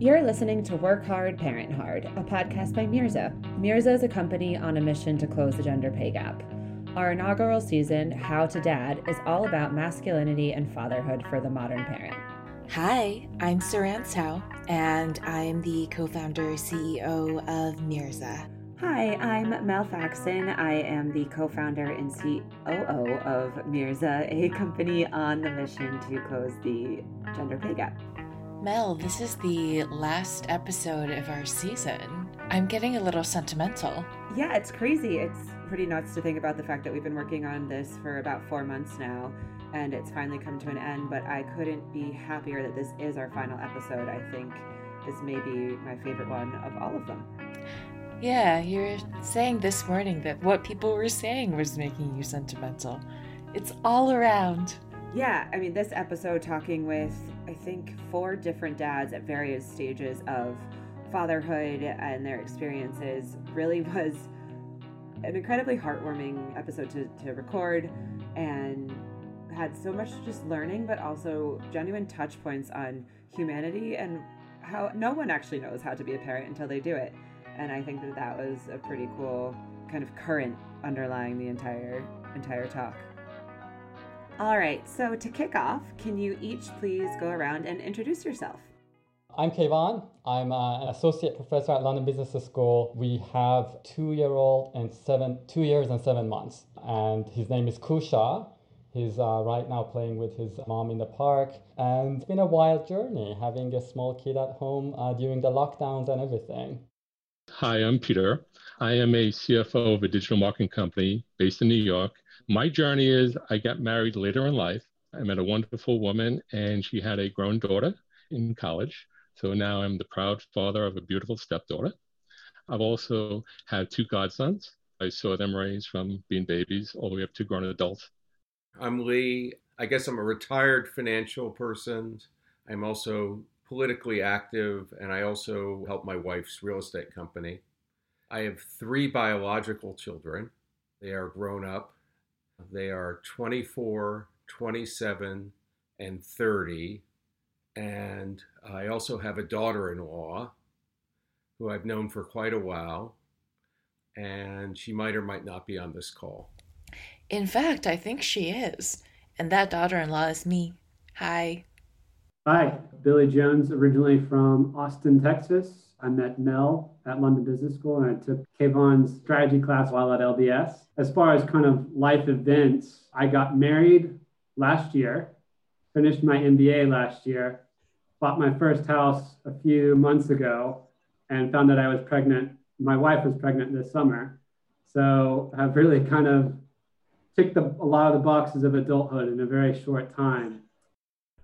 You're listening to Work Hard, Parent Hard, a podcast by Mirza. Mirza is a company on a mission to close the gender pay gap. Our inaugural season, How to Dad, is all about masculinity and fatherhood for the modern parent. Hi, I'm Siran Cao, and I'm the co founder CEO of Mirza. Hi, I'm Mel Faxon. I am the co founder and COO of Mirza, a company on the mission to close the gender pay gap. Mel, this is the last episode of our season. I'm getting a little sentimental. Yeah, it's crazy. It's pretty nuts to think about the fact that we've been working on this for about four months now and it's finally come to an end. But I couldn't be happier that this is our final episode. I think this may be my favorite one of all of them. Yeah, you're saying this morning that what people were saying was making you sentimental. It's all around. Yeah, I mean, this episode talking with, I think, four different dads at various stages of fatherhood and their experiences really was an incredibly heartwarming episode to, to record and had so much just learning, but also genuine touch points on humanity and how no one actually knows how to be a parent until they do it. And I think that that was a pretty cool kind of current underlying the entire entire talk. All right, so to kick off, can you each please go around and introduce yourself? I'm Kayvon. I'm uh, an associate professor at London Business School. We have two-year-old and seven, two years and seven months, and his name is Kusha. He's uh, right now playing with his mom in the park, and it's been a wild journey having a small kid at home uh, during the lockdowns and everything. Hi, I'm Peter. I am a CFO of a digital marketing company based in New York my journey is I got married later in life. I met a wonderful woman and she had a grown daughter in college. So now I'm the proud father of a beautiful stepdaughter. I've also had two godsons. I saw them raised from being babies all the way up to grown adults. I'm Lee. I guess I'm a retired financial person. I'm also politically active and I also help my wife's real estate company. I have three biological children. They are grown up. They are 24, 27, and 30. And I also have a daughter in law who I've known for quite a while. And she might or might not be on this call. In fact, I think she is. And that daughter in law is me. Hi. Hi, Billy Jones, originally from Austin, Texas. I met Mel at London Business School and I took Kayvon's strategy class while at LBS. As far as kind of life events, I got married last year, finished my MBA last year, bought my first house a few months ago, and found that I was pregnant. My wife was pregnant this summer. So I've really kind of ticked the, a lot of the boxes of adulthood in a very short time.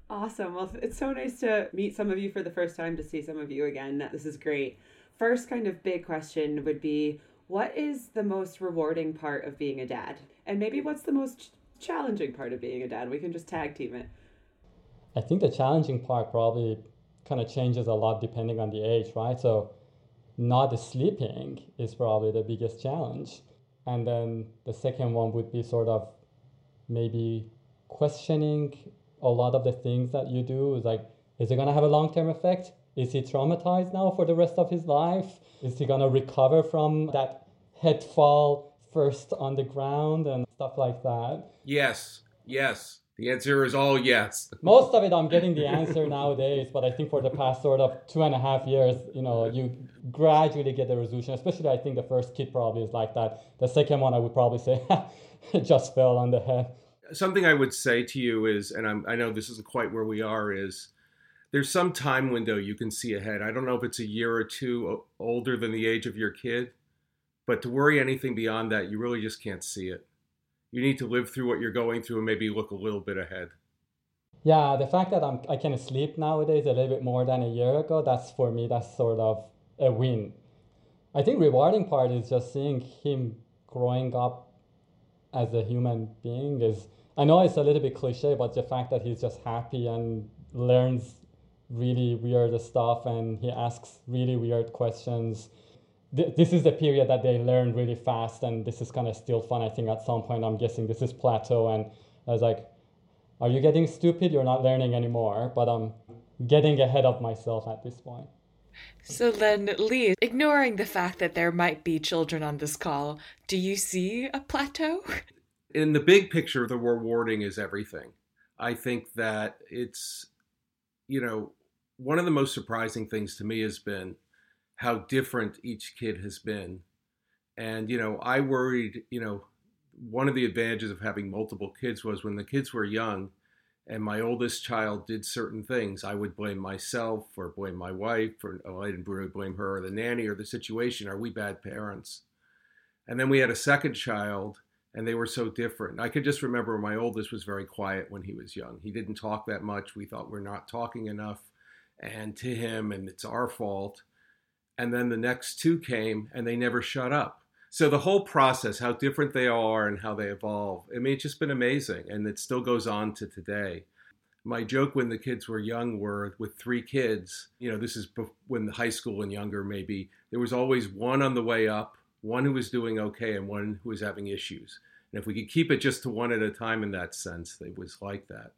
Awesome. Well, it's so nice to meet some of you for the first time, to see some of you again. This is great. First, kind of big question would be what is the most rewarding part of being a dad? And maybe what's the most challenging part of being a dad? We can just tag team it. I think the challenging part probably kind of changes a lot depending on the age, right? So, not sleeping is probably the biggest challenge. And then the second one would be sort of maybe questioning a lot of the things that you do is like, is it going to have a long term effect? Is he traumatized now for the rest of his life? Is he going to recover from that head fall first on the ground and stuff like that? Yes, yes. The answer is all yes. Most of it, I'm getting the answer nowadays, but I think for the past sort of two and a half years, you know, you gradually get the resolution. Especially, I think the first kid probably is like that. The second one, I would probably say, just fell on the head something I would say to you is, and I'm, i know this isn't quite where we are, is there's some time window you can see ahead. I don't know if it's a year or two older than the age of your kid, but to worry anything beyond that, you really just can't see it. You need to live through what you're going through and maybe look a little bit ahead. Yeah, the fact that I'm, I can sleep nowadays a little bit more than a year ago, that's for me, that's sort of a win. I think rewarding part is just seeing him growing up as a human being is I know it's a little bit cliche, but the fact that he's just happy and learns really weird stuff and he asks really weird questions. this is the period that they learn really fast, and this is kind of still fun. I think at some point, I'm guessing this is plateau, and I was like, Are you getting stupid? You're not learning anymore, but I'm getting ahead of myself at this point. So then, Lee, ignoring the fact that there might be children on this call, do you see a plateau? In the big picture, the rewarding is everything. I think that it's, you know, one of the most surprising things to me has been how different each kid has been. And, you know, I worried, you know, one of the advantages of having multiple kids was when the kids were young and my oldest child did certain things, I would blame myself or blame my wife, or oh, I didn't really blame her or the nanny or the situation. Are we bad parents? And then we had a second child, and they were so different. I could just remember my oldest was very quiet when he was young. He didn't talk that much. We thought we're not talking enough, and to him, and it's our fault. And then the next two came, and they never shut up so the whole process, how different they are and how they evolve, I mean, it's just been amazing. And it still goes on to today. My joke when the kids were young were with three kids, you know, this is when high school and younger maybe, there was always one on the way up, one who was doing okay, and one who was having issues. And if we could keep it just to one at a time in that sense, it was like that.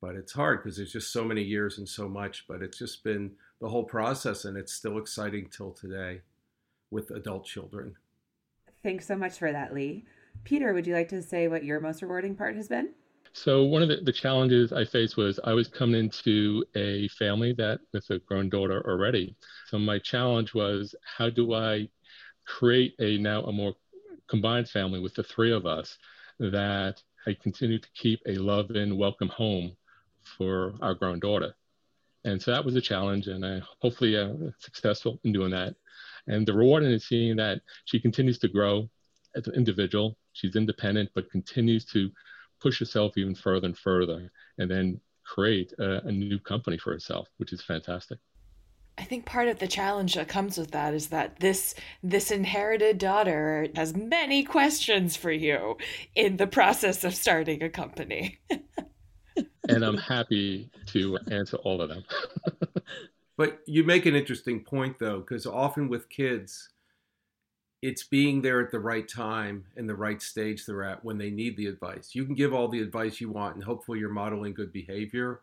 But it's hard because there's just so many years and so much. But it's just been the whole process, and it's still exciting till today with adult children. Thanks so much for that, Lee. Peter, would you like to say what your most rewarding part has been? So one of the, the challenges I faced was I was coming into a family that with a grown daughter already. So my challenge was how do I create a now a more combined family with the three of us that I continue to keep a love and welcome home for our grown daughter. And so that was a challenge, and I hopefully uh, successful in doing that. And the rewarding is seeing that she continues to grow as an individual. She's independent, but continues to push herself even further and further, and then create a, a new company for herself, which is fantastic. I think part of the challenge that comes with that is that this this inherited daughter has many questions for you in the process of starting a company. and I'm happy to answer all of them. But you make an interesting point, though, because often with kids, it's being there at the right time and the right stage they're at when they need the advice. You can give all the advice you want, and hopefully you're modeling good behavior.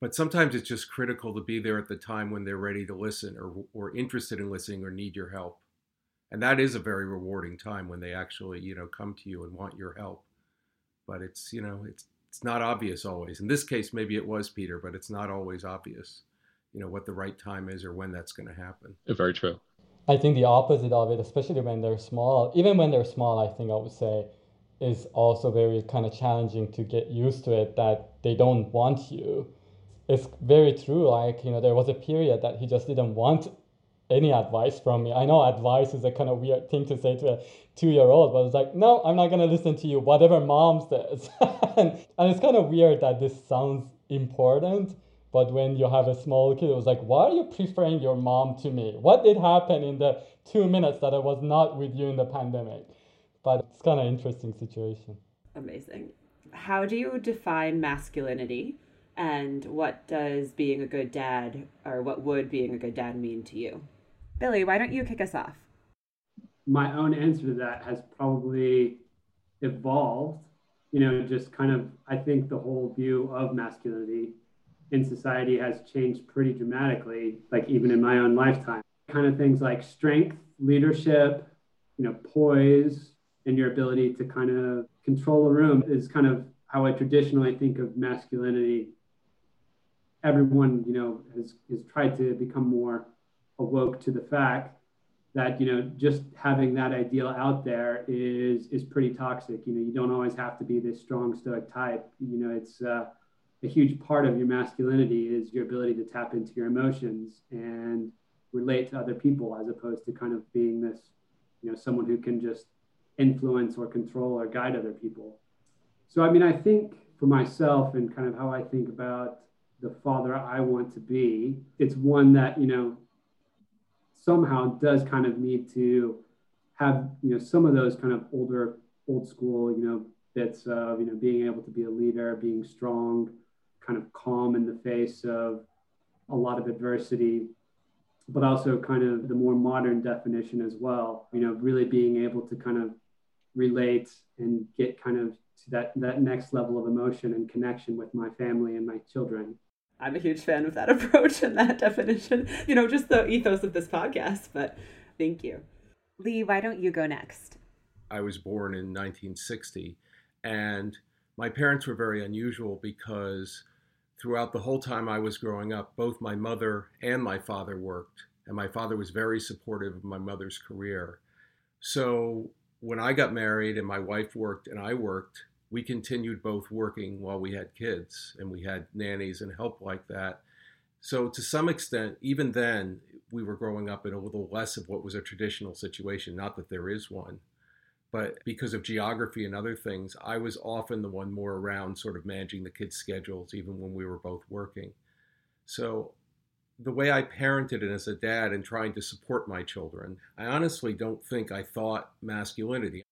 But sometimes it's just critical to be there at the time when they're ready to listen or, or interested in listening or need your help. And that is a very rewarding time when they actually, you know, come to you and want your help. But it's, you know, it's it's not obvious always. In this case, maybe it was Peter, but it's not always obvious you know what the right time is or when that's going to happen. Very true. I think the opposite of it, especially when they're small, even when they're small, I think I would say is also very kind of challenging to get used to it that they don't want you. It's very true. Like, you know, there was a period that he just didn't want any advice from me. I know advice is a kind of weird thing to say to a two year old, but it's like, no, I'm not going to listen to you, whatever mom says. and, and it's kind of weird that this sounds important but when you have a small kid, it was like, why are you preferring your mom to me? What did happen in the two minutes that I was not with you in the pandemic? But it's kind of interesting situation. Amazing. How do you define masculinity? And what does being a good dad, or what would being a good dad mean to you? Billy, why don't you kick us off? My own answer to that has probably evolved. You know, just kind of, I think the whole view of masculinity in society has changed pretty dramatically, like even in my own lifetime. Kind of things like strength, leadership, you know, poise, and your ability to kind of control a room is kind of how I traditionally think of masculinity. Everyone, you know, has, has tried to become more awoke to the fact that you know just having that ideal out there is is pretty toxic you know you don't always have to be this strong stoic type you know it's uh, a huge part of your masculinity is your ability to tap into your emotions and relate to other people as opposed to kind of being this you know someone who can just influence or control or guide other people. So i mean i think for myself and kind of how i think about the father i want to be it's one that you know somehow does kind of need to have you know some of those kind of older old school you know bits of you know being able to be a leader being strong kind of calm in the face of a lot of adversity, but also kind of the more modern definition as well. You know, really being able to kind of relate and get kind of to that that next level of emotion and connection with my family and my children. I'm a huge fan of that approach and that definition. You know, just the ethos of this podcast, but thank you. Lee, why don't you go next? I was born in 1960 and my parents were very unusual because throughout the whole time I was growing up, both my mother and my father worked, and my father was very supportive of my mother's career. So when I got married and my wife worked and I worked, we continued both working while we had kids and we had nannies and help like that. So, to some extent, even then, we were growing up in a little less of what was a traditional situation. Not that there is one, but because of geography and other things, I was often the one more around, sort of managing the kids' schedules, even when we were both working. So, the way I parented it as a dad and trying to support my children, I honestly don't think I thought masculinity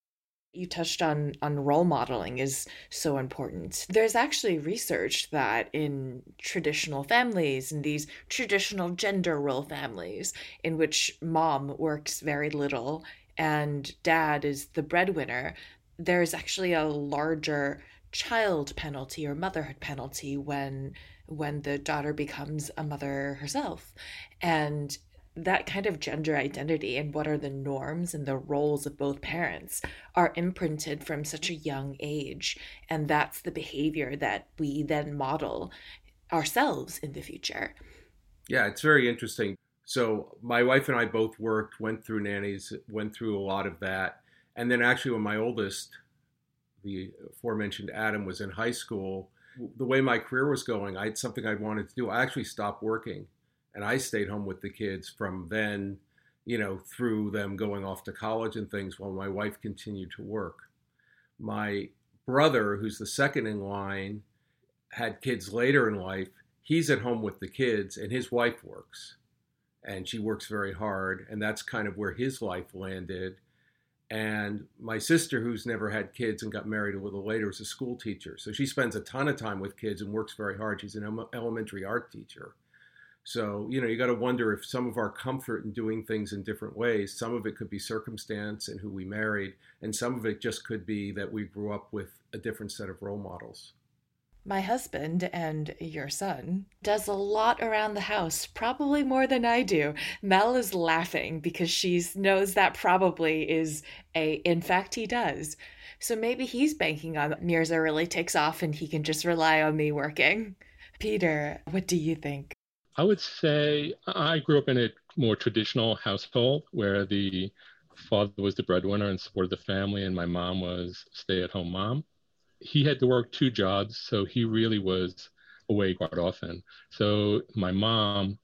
you touched on on role modeling is so important. There's actually research that in traditional families, in these traditional gender role families, in which mom works very little and dad is the breadwinner, there's actually a larger child penalty or motherhood penalty when when the daughter becomes a mother herself. And that kind of gender identity and what are the norms and the roles of both parents are imprinted from such a young age. And that's the behavior that we then model ourselves in the future. Yeah, it's very interesting. So, my wife and I both worked, went through nannies, went through a lot of that. And then, actually, when my oldest, the aforementioned Adam, was in high school, the way my career was going, I had something I wanted to do. I actually stopped working and I stayed home with the kids from then, you know, through them going off to college and things while my wife continued to work. My brother, who's the second in line, had kids later in life. He's at home with the kids, and his wife works. And she works very hard, and that's kind of where his life landed. And my sister, who's never had kids and got married a little later, is a school teacher. So she spends a ton of time with kids and works very hard. She's an elementary art teacher. So, you know, you got to wonder if some of our comfort in doing things in different ways, some of it could be circumstance and who we married, and some of it just could be that we grew up with a different set of role models. My husband and your son does a lot around the house, probably more than I do. Mel is laughing because she knows that probably is a, in fact, he does. So maybe he's banking on Mirza really takes off and he can just rely on me working. Peter, what do you think? I would say I grew up in a more traditional household where the father was the breadwinner and supported the family, and my mom was stay at home mom. He had to work two jobs, so he really was away quite often. So my mom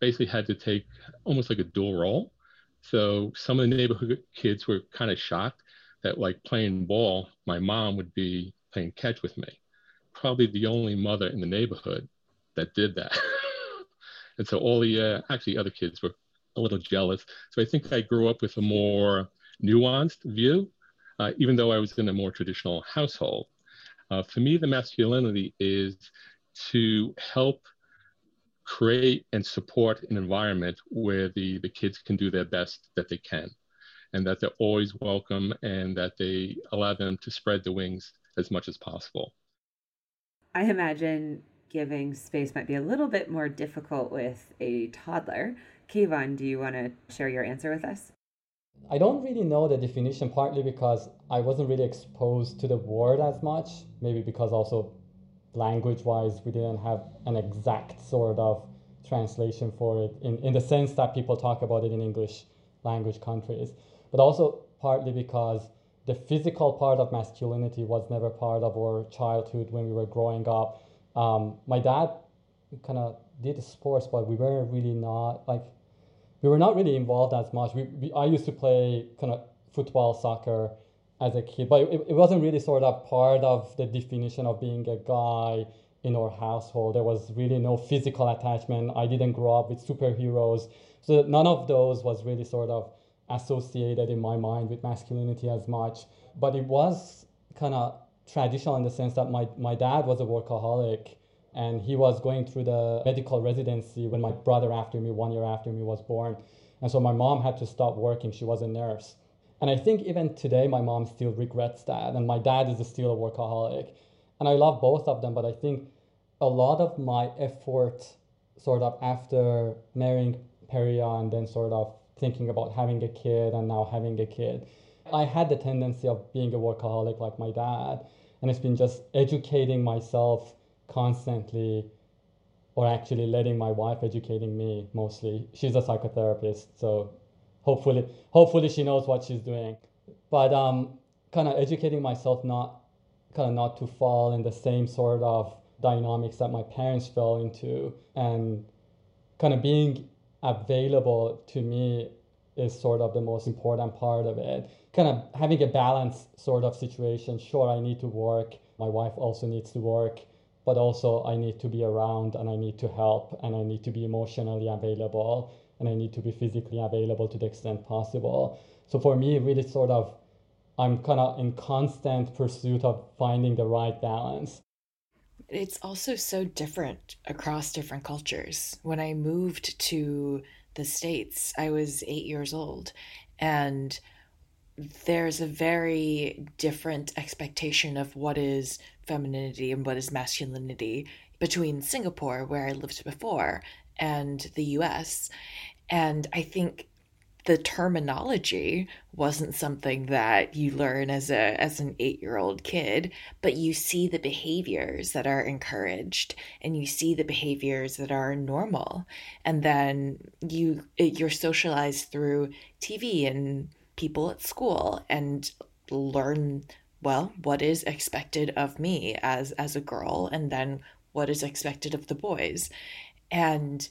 basically had to take almost like a dual role. So some of the neighborhood kids were kind of shocked that, like playing ball, my mom would be playing catch with me. Probably the only mother in the neighborhood that did that. And so all the uh, actually other kids were a little jealous. So I think I grew up with a more nuanced view, uh, even though I was in a more traditional household. Uh, for me, the masculinity is to help create and support an environment where the, the kids can do their best that they can and that they're always welcome and that they allow them to spread the wings as much as possible. I imagine giving space might be a little bit more difficult with a toddler. Kayvon, do you want to share your answer with us? I don't really know the definition, partly because I wasn't really exposed to the word as much, maybe because also language wise, we didn't have an exact sort of translation for it in, in the sense that people talk about it in English language countries, but also partly because the physical part of masculinity was never part of our childhood when we were growing up. Um, my dad kind of did sports, but we were really not like we were not really involved as much. We, we I used to play kind of football, soccer as a kid, but it, it wasn't really sort of part of the definition of being a guy in our household. There was really no physical attachment. I didn't grow up with superheroes, so none of those was really sort of associated in my mind with masculinity as much. But it was kind of traditional in the sense that my, my dad was a workaholic and he was going through the medical residency when my brother after me one year after me was born. And so my mom had to stop working. She was a nurse. And i think even today my mom still regrets that. And my dad is still a workaholic. And i love both of them but i think a lot of my effort, sort of after marrying Peria and then sort of thinking about having a kid and now having a kid, I had the tendency of being a workaholic like my dad. And it's been just educating myself constantly or actually letting my wife educating me mostly. She's a psychotherapist, so hopefully hopefully she knows what she's doing. But um kind of educating myself not kind of not to fall in the same sort of dynamics that my parents fell into and kind of being available to me is sort of the most important part of it. Kind of having a balanced sort of situation. Sure, I need to work. My wife also needs to work, but also I need to be around and I need to help and I need to be emotionally available and I need to be physically available to the extent possible. So for me, really sort of, I'm kind of in constant pursuit of finding the right balance. It's also so different across different cultures. When I moved to the States, I was eight years old, and there's a very different expectation of what is femininity and what is masculinity between Singapore, where I lived before, and the US. And I think the terminology wasn't something that you learn as a as an 8-year-old kid but you see the behaviors that are encouraged and you see the behaviors that are normal and then you you're socialized through TV and people at school and learn well what is expected of me as as a girl and then what is expected of the boys and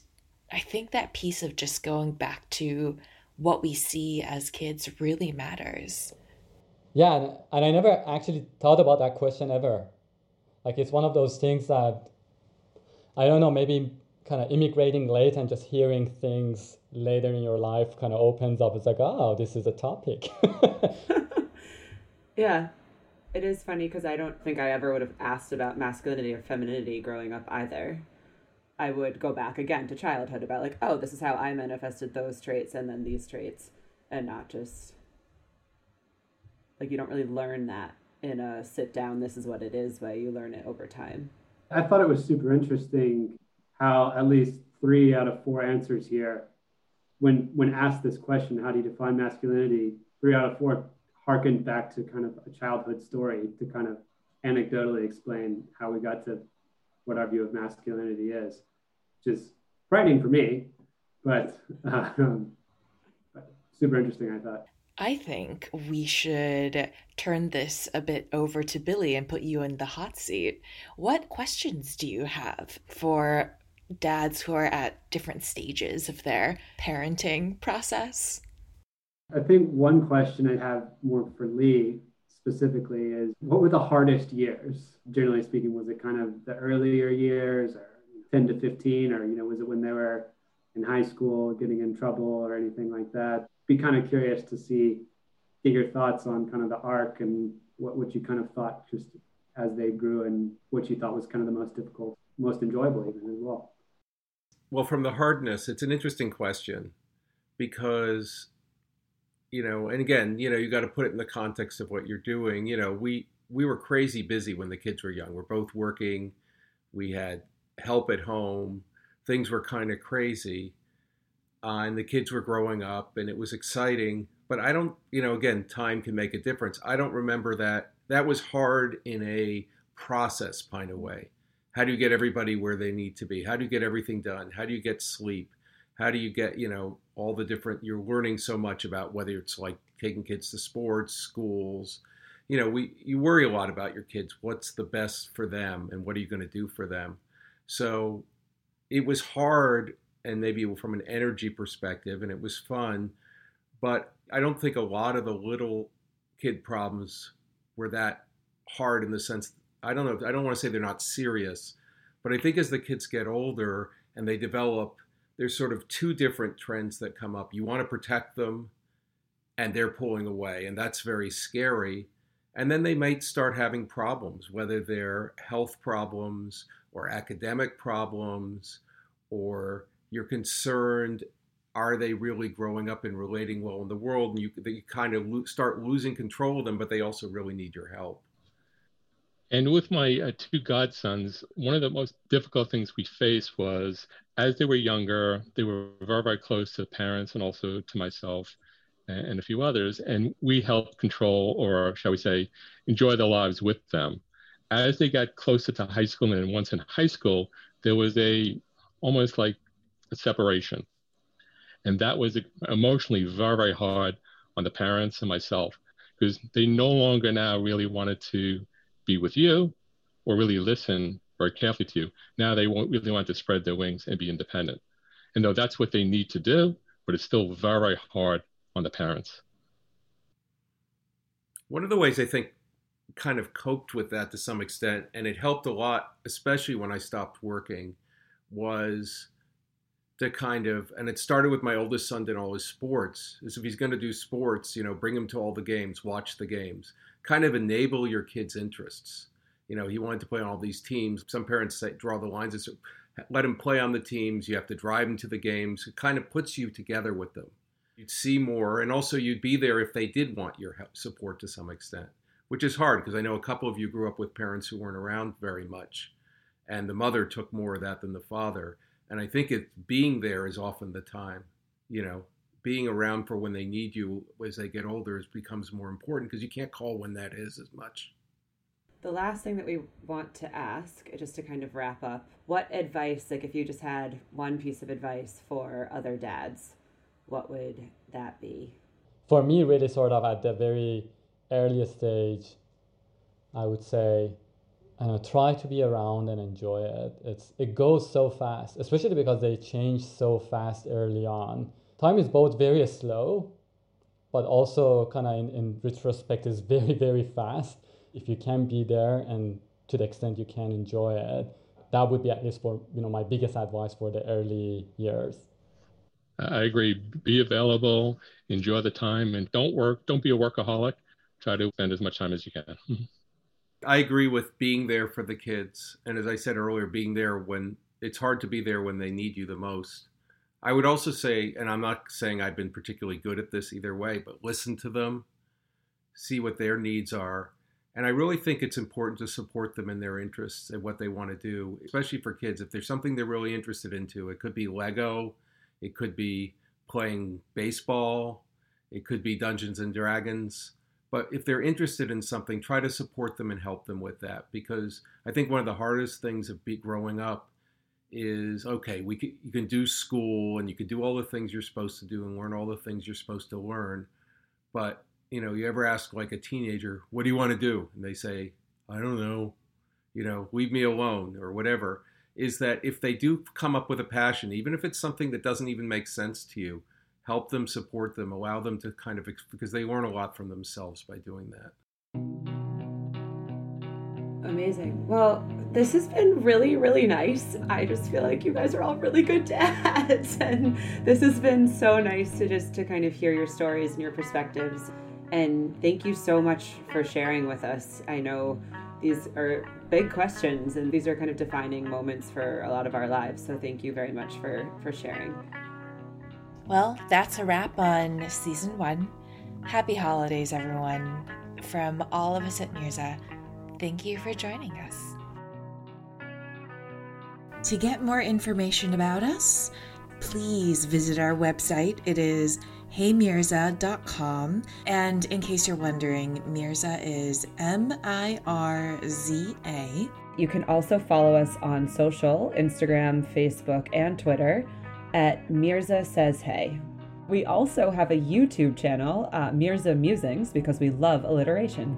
i think that piece of just going back to what we see as kids really matters. Yeah, and I never actually thought about that question ever. Like it's one of those things that I don't know, maybe kind of immigrating late and just hearing things later in your life kind of opens up. It's like, oh, this is a topic. yeah. It is funny because I don't think I ever would have asked about masculinity or femininity growing up either. I would go back again to childhood about like, oh, this is how I manifested those traits and then these traits, and not just like you don't really learn that in a sit down. This is what it is, but you learn it over time. I thought it was super interesting how at least three out of four answers here, when when asked this question, how do you define masculinity? Three out of four harkened back to kind of a childhood story to kind of anecdotally explain how we got to what our view of masculinity is, which is frightening for me, but, uh, but super interesting, I thought. I think we should turn this a bit over to Billy and put you in the hot seat. What questions do you have for dads who are at different stages of their parenting process? I think one question I have more for Lee specifically is what were the hardest years? Generally speaking, was it kind of the earlier years or 10 to 15, or, you know, was it when they were in high school getting in trouble or anything like that? Be kind of curious to see, get your thoughts on kind of the arc and what, what you kind of thought just as they grew and what you thought was kind of the most difficult, most enjoyable even as well. Well, from the hardness, it's an interesting question because you know, and again, you know, you got to put it in the context of what you're doing. You know, we we were crazy busy when the kids were young. We're both working. We had help at home. Things were kind of crazy. Uh, and the kids were growing up and it was exciting. But I don't, you know, again, time can make a difference. I don't remember that. That was hard in a process kind of way. How do you get everybody where they need to be? How do you get everything done? How do you get sleep? How do you get, you know, all the different you're learning so much about whether it's like taking kids to sports schools you know we you worry a lot about your kids what's the best for them and what are you going to do for them? So it was hard and maybe from an energy perspective and it was fun but i don't think a lot of the little kid problems were that hard in the sense i don't know i don't want to say they're not serious but i think as the kids get older and they develop there's sort of two different trends that come up. You want to protect them, and they're pulling away, and that's very scary. And then they might start having problems, whether they're health problems or academic problems, or you're concerned are they really growing up and relating well in the world? And you, they kind of lo- start losing control of them, but they also really need your help. And with my uh, two godsons, one of the most difficult things we faced was as they were younger, they were very, very close to parents and also to myself and, and a few others. And we helped control, or shall we say, enjoy their lives with them. As they got closer to high school, and once in high school, there was a almost like a separation. And that was emotionally very, very hard on the parents and myself because they no longer now really wanted to be with you or really listen very carefully to you. Now they won't really want to spread their wings and be independent. And though that's what they need to do, but it's still very hard on the parents. One of the ways I think kind of coped with that to some extent, and it helped a lot, especially when I stopped working, was to kind of, and it started with my oldest son did all his sports, is if he's going to do sports, you know, bring him to all the games, watch the games, kind of enable your kid's interests. You know, he wanted to play on all these teams. Some parents say, draw the lines and say, let him play on the teams. You have to drive him to the games. It kind of puts you together with them. You'd see more, and also you'd be there if they did want your support to some extent, which is hard because I know a couple of you grew up with parents who weren't around very much, and the mother took more of that than the father and I think it being there is often the time, you know, being around for when they need you as they get older becomes more important because you can't call when that is as much. The last thing that we want to ask, just to kind of wrap up, what advice, like if you just had one piece of advice for other dads, what would that be? For me, really, sort of at the very earliest stage, I would say uh, try to be around and enjoy it. It's it goes so fast, especially because they change so fast early on. Time is both very slow, but also kind of in, in retrospect is very very fast. If you can be there and to the extent you can enjoy it, that would be at least for you know my biggest advice for the early years. I agree. Be available, enjoy the time, and don't work. Don't be a workaholic. Try to spend as much time as you can. I agree with being there for the kids. And as I said earlier, being there when it's hard to be there when they need you the most. I would also say, and I'm not saying I've been particularly good at this either way, but listen to them, see what their needs are. And I really think it's important to support them in their interests and what they want to do, especially for kids. If there's something they're really interested into, it could be Lego, it could be playing baseball, it could be Dungeons and Dragons. But if they're interested in something, try to support them and help them with that. Because I think one of the hardest things of growing up is okay, we can, you can do school and you can do all the things you're supposed to do and learn all the things you're supposed to learn. But you know, you ever ask like a teenager, "What do you want to do?" and they say, "I don't know," you know, "Leave me alone" or whatever. Is that if they do come up with a passion, even if it's something that doesn't even make sense to you, help them, support them, allow them to kind of, because they learn a lot from themselves by doing that. Amazing. Well, this has been really, really nice. I just feel like you guys are all really good dads. And this has been so nice to just to kind of hear your stories and your perspectives. And thank you so much for sharing with us. I know these are big questions and these are kind of defining moments for a lot of our lives. So thank you very much for for sharing. Well, that's a wrap on season one. Happy holidays, everyone. From all of us at Mirza, thank you for joining us. To get more information about us, please visit our website. It is heymirza.com. And in case you're wondering, Mirza is M I R Z A. You can also follow us on social Instagram, Facebook, and Twitter at Mirza Says Hey. We also have a YouTube channel, uh, Mirza Musings, because we love alliteration.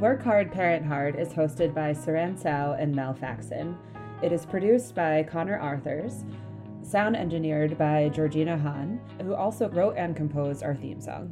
Work Hard, Parent Hard is hosted by Siran Cao and Mel Faxon. It is produced by Connor Arthurs, sound engineered by Georgina Hahn, who also wrote and composed our theme song.